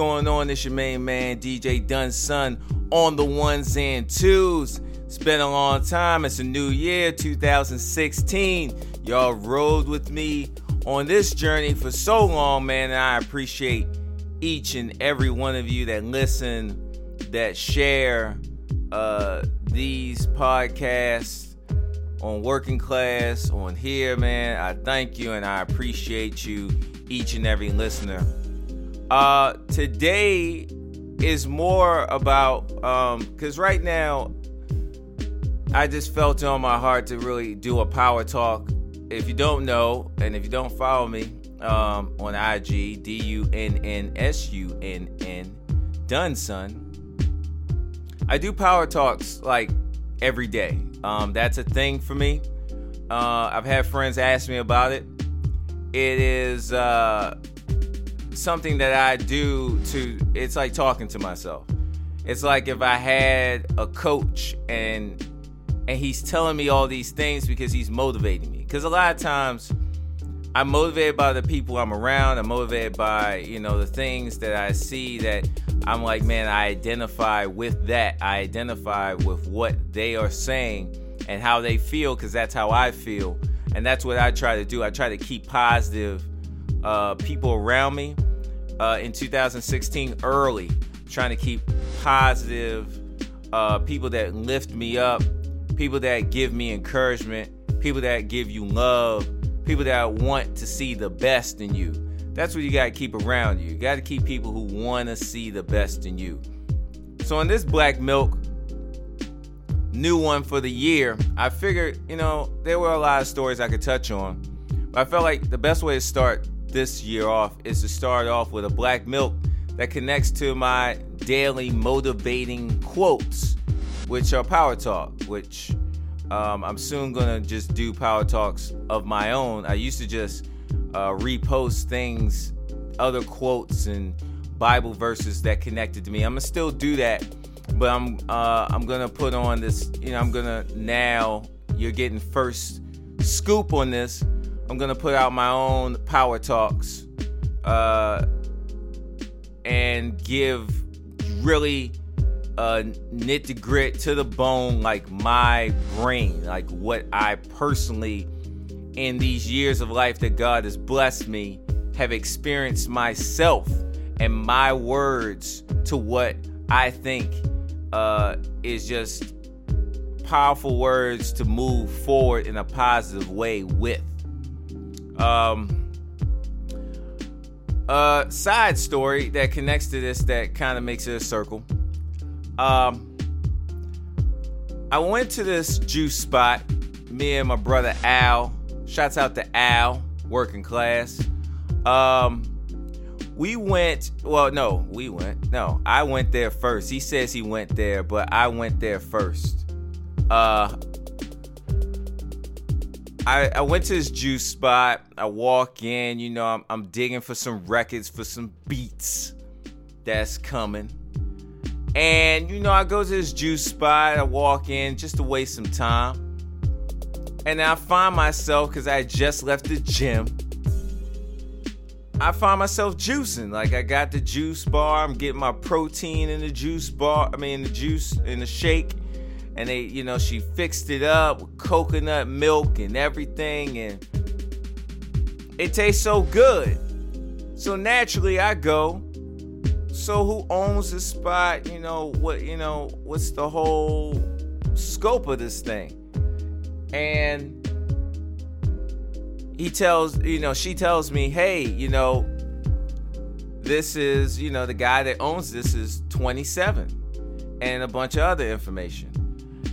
going on? It's your main man, DJ Dunn Son, on the ones and twos. It's been a long time. It's a new year, 2016. Y'all rode with me on this journey for so long, man, and I appreciate each and every one of you that listen, that share uh, these podcasts on Working Class, on here, man. I thank you and I appreciate you, each and every listener. Uh, today is more about um, because right now I just felt on my heart to really do a power talk. If you don't know, and if you don't follow me um, on IG, D U N N S U N N, Done Son. I do power talks like every day. Um, that's a thing for me. Uh, I've had friends ask me about it. It is uh, something that I do to. It's like talking to myself. It's like if I had a coach and and he's telling me all these things because he's motivating me. Because a lot of times I'm motivated by the people I'm around. I'm motivated by, you know, the things that I see that I'm like, man, I identify with that. I identify with what they are saying and how they feel because that's how I feel. And that's what I try to do. I try to keep positive uh, people around me. Uh, in 2016, early, trying to keep positive uh, people that lift me up, people that give me encouragement, people that give you love, people that want to see the best in you. That's what you got to keep around you. You got to keep people who want to see the best in you. So, in this Black Milk, new one for the year, I figured, you know, there were a lot of stories I could touch on. But I felt like the best way to start this year off is to start off with a Black Milk that connects to my daily motivating quotes, which are Power Talk, which um, I'm soon gonna just do Power Talks of my own. I used to just uh, repost things, other quotes and Bible verses that connected to me. I'm gonna still do that, but I'm uh, I'm gonna put on this. You know, I'm gonna now. You're getting first scoop on this. I'm gonna put out my own power talks, uh, and give really uh, knit to grit to the bone, like my brain, like what I personally in these years of life that God has blessed me have experienced myself and my words to what I think uh, is just powerful words to move forward in a positive way with. Um, a side story that connects to this that kind of makes it a circle. Um, I went to this juice spot, me and my brother Al Shouts out to Al, working class. Um, we went. Well, no, we went. No, I went there first. He says he went there, but I went there first. Uh, I, I went to this juice spot. I walk in, you know, I'm, I'm digging for some records, for some beats that's coming. And, you know, I go to this juice spot. I walk in just to waste some time. And I find myself, because I just left the gym, I find myself juicing. Like I got the juice bar, I'm getting my protein in the juice bar, I mean, the juice in the shake. And they, you know, she fixed it up with coconut milk and everything. And it tastes so good. So naturally, I go. So who owns the spot? You know what? You know what's the whole scope of this thing? and he tells you know she tells me hey you know this is you know the guy that owns this is 27 and a bunch of other information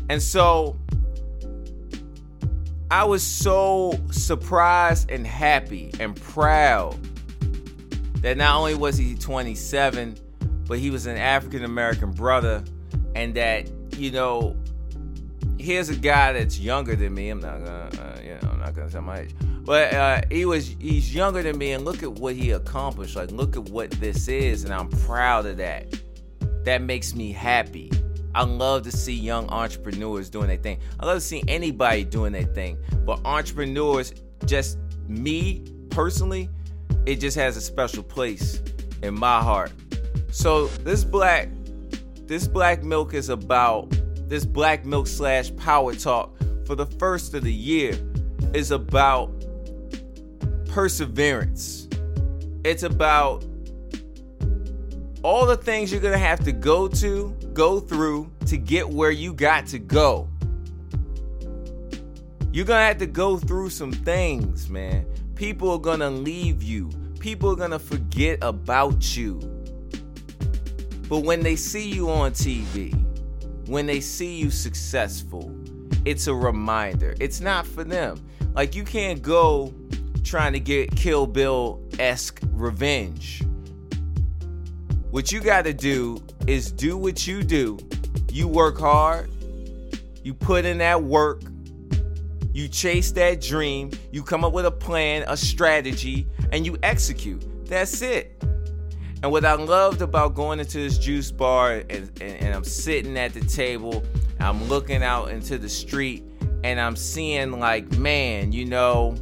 and so i was so surprised and happy and proud that not only was he 27 but he was an african american brother and that you know here's a guy that's younger than me. I'm not gonna, uh, you know, I'm not gonna say my age, but uh, he was he's younger than me, and look at what he accomplished. Like, look at what this is, and I'm proud of that. That makes me happy. I love to see young entrepreneurs doing their thing. I love to see anybody doing their thing, but entrepreneurs, just me personally, it just has a special place in my heart. So this black this black milk is about this black milk slash power talk for the first of the year is about perseverance. It's about all the things you're gonna have to go to, go through to get where you got to go. You're gonna have to go through some things, man. People are gonna leave you, people are gonna forget about you. But when they see you on TV, when they see you successful, it's a reminder. It's not for them. Like you can't go trying to get Kill Bill esque revenge. What you got to do is do what you do. You work hard, you put in that work, you chase that dream, you come up with a plan, a strategy, and you execute. That's it. And what I loved about going into this juice bar and, and, and, I'm sitting at the table, I'm looking out into the street, and I'm seeing, like, man, you know,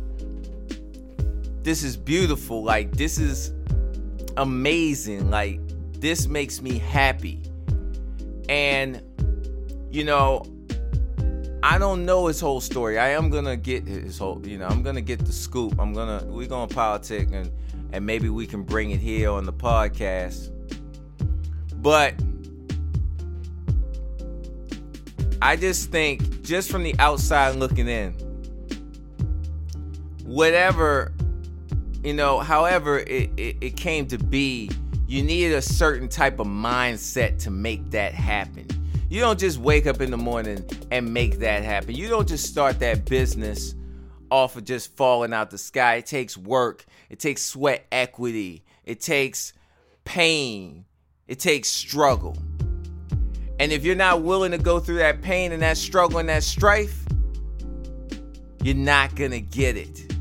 this is beautiful. Like, this is amazing. Like, this makes me happy. And, you know, I don't know his whole story. I am gonna get his whole, you know, I'm gonna get the scoop. I'm gonna, we're gonna politic and and maybe we can bring it here on the podcast. But I just think, just from the outside looking in, whatever, you know, however it, it, it came to be, you need a certain type of mindset to make that happen. You don't just wake up in the morning and make that happen. You don't just start that business off of just falling out the sky. It takes work, it takes sweat equity, it takes pain, it takes struggle. And if you're not willing to go through that pain and that struggle and that strife, you're not gonna get it.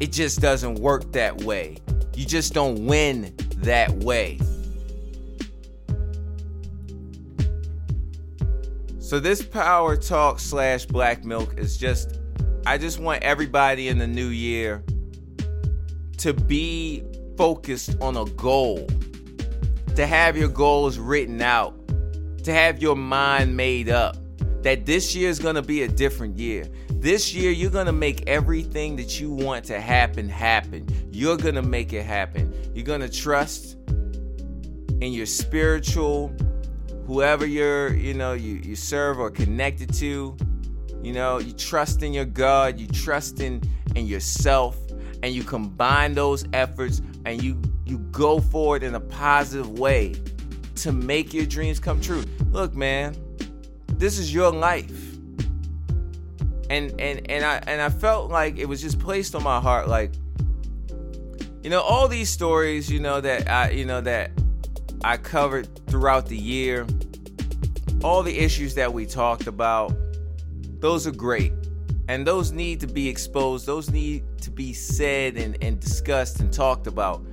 It just doesn't work that way. You just don't win that way. So this power talk slash black milk is just I just want everybody in the new year to be focused on a goal, to have your goals written out, to have your mind made up that this year is going to be a different year. This year, you're going to make everything that you want to happen happen. You're going to make it happen. You're going to trust in your spiritual, whoever you're, you know, you, you serve or connected to. You know, you trust in your God, you trust in, in yourself, and you combine those efforts and you you go forward in a positive way to make your dreams come true. Look, man, this is your life. And and and I and I felt like it was just placed on my heart like you know all these stories, you know that I you know that I covered throughout the year, all the issues that we talked about those are great. And those need to be exposed, those need to be said and, and discussed and talked about.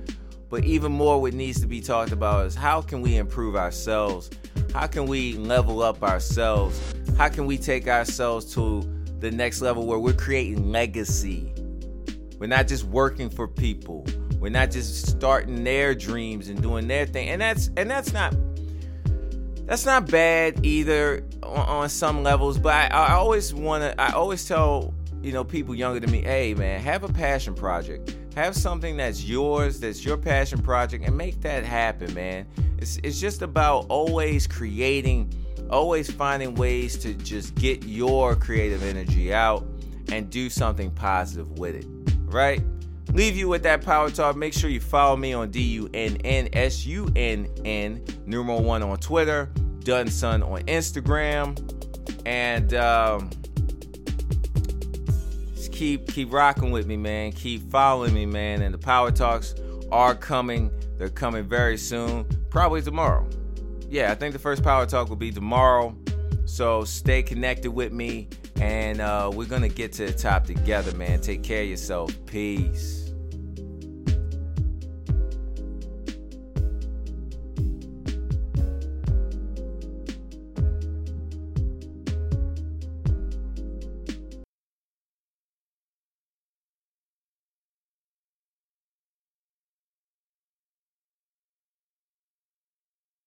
But even more, what needs to be talked about is how can we improve ourselves? How can we level up ourselves? How can we take ourselves to the next level where we're creating legacy? We're not just working for people. We're not just starting their dreams and doing their thing. And that's and that's not that's not bad either on, on some levels. But I, I always want to. I always tell you know people younger than me, hey man, have a passion project. Have something that's yours, that's your passion project, and make that happen, man. It's it's just about always creating, always finding ways to just get your creative energy out and do something positive with it, right? Leave you with that power talk. Make sure you follow me on D U N N S U N N, numeral one on Twitter, Dunson on Instagram, and um, just keep keep rocking with me, man. Keep following me, man. And the power talks are coming. They're coming very soon, probably tomorrow. Yeah, I think the first power talk will be tomorrow. So stay connected with me, and uh, we're gonna get to the top together, man. Take care of yourself. Peace.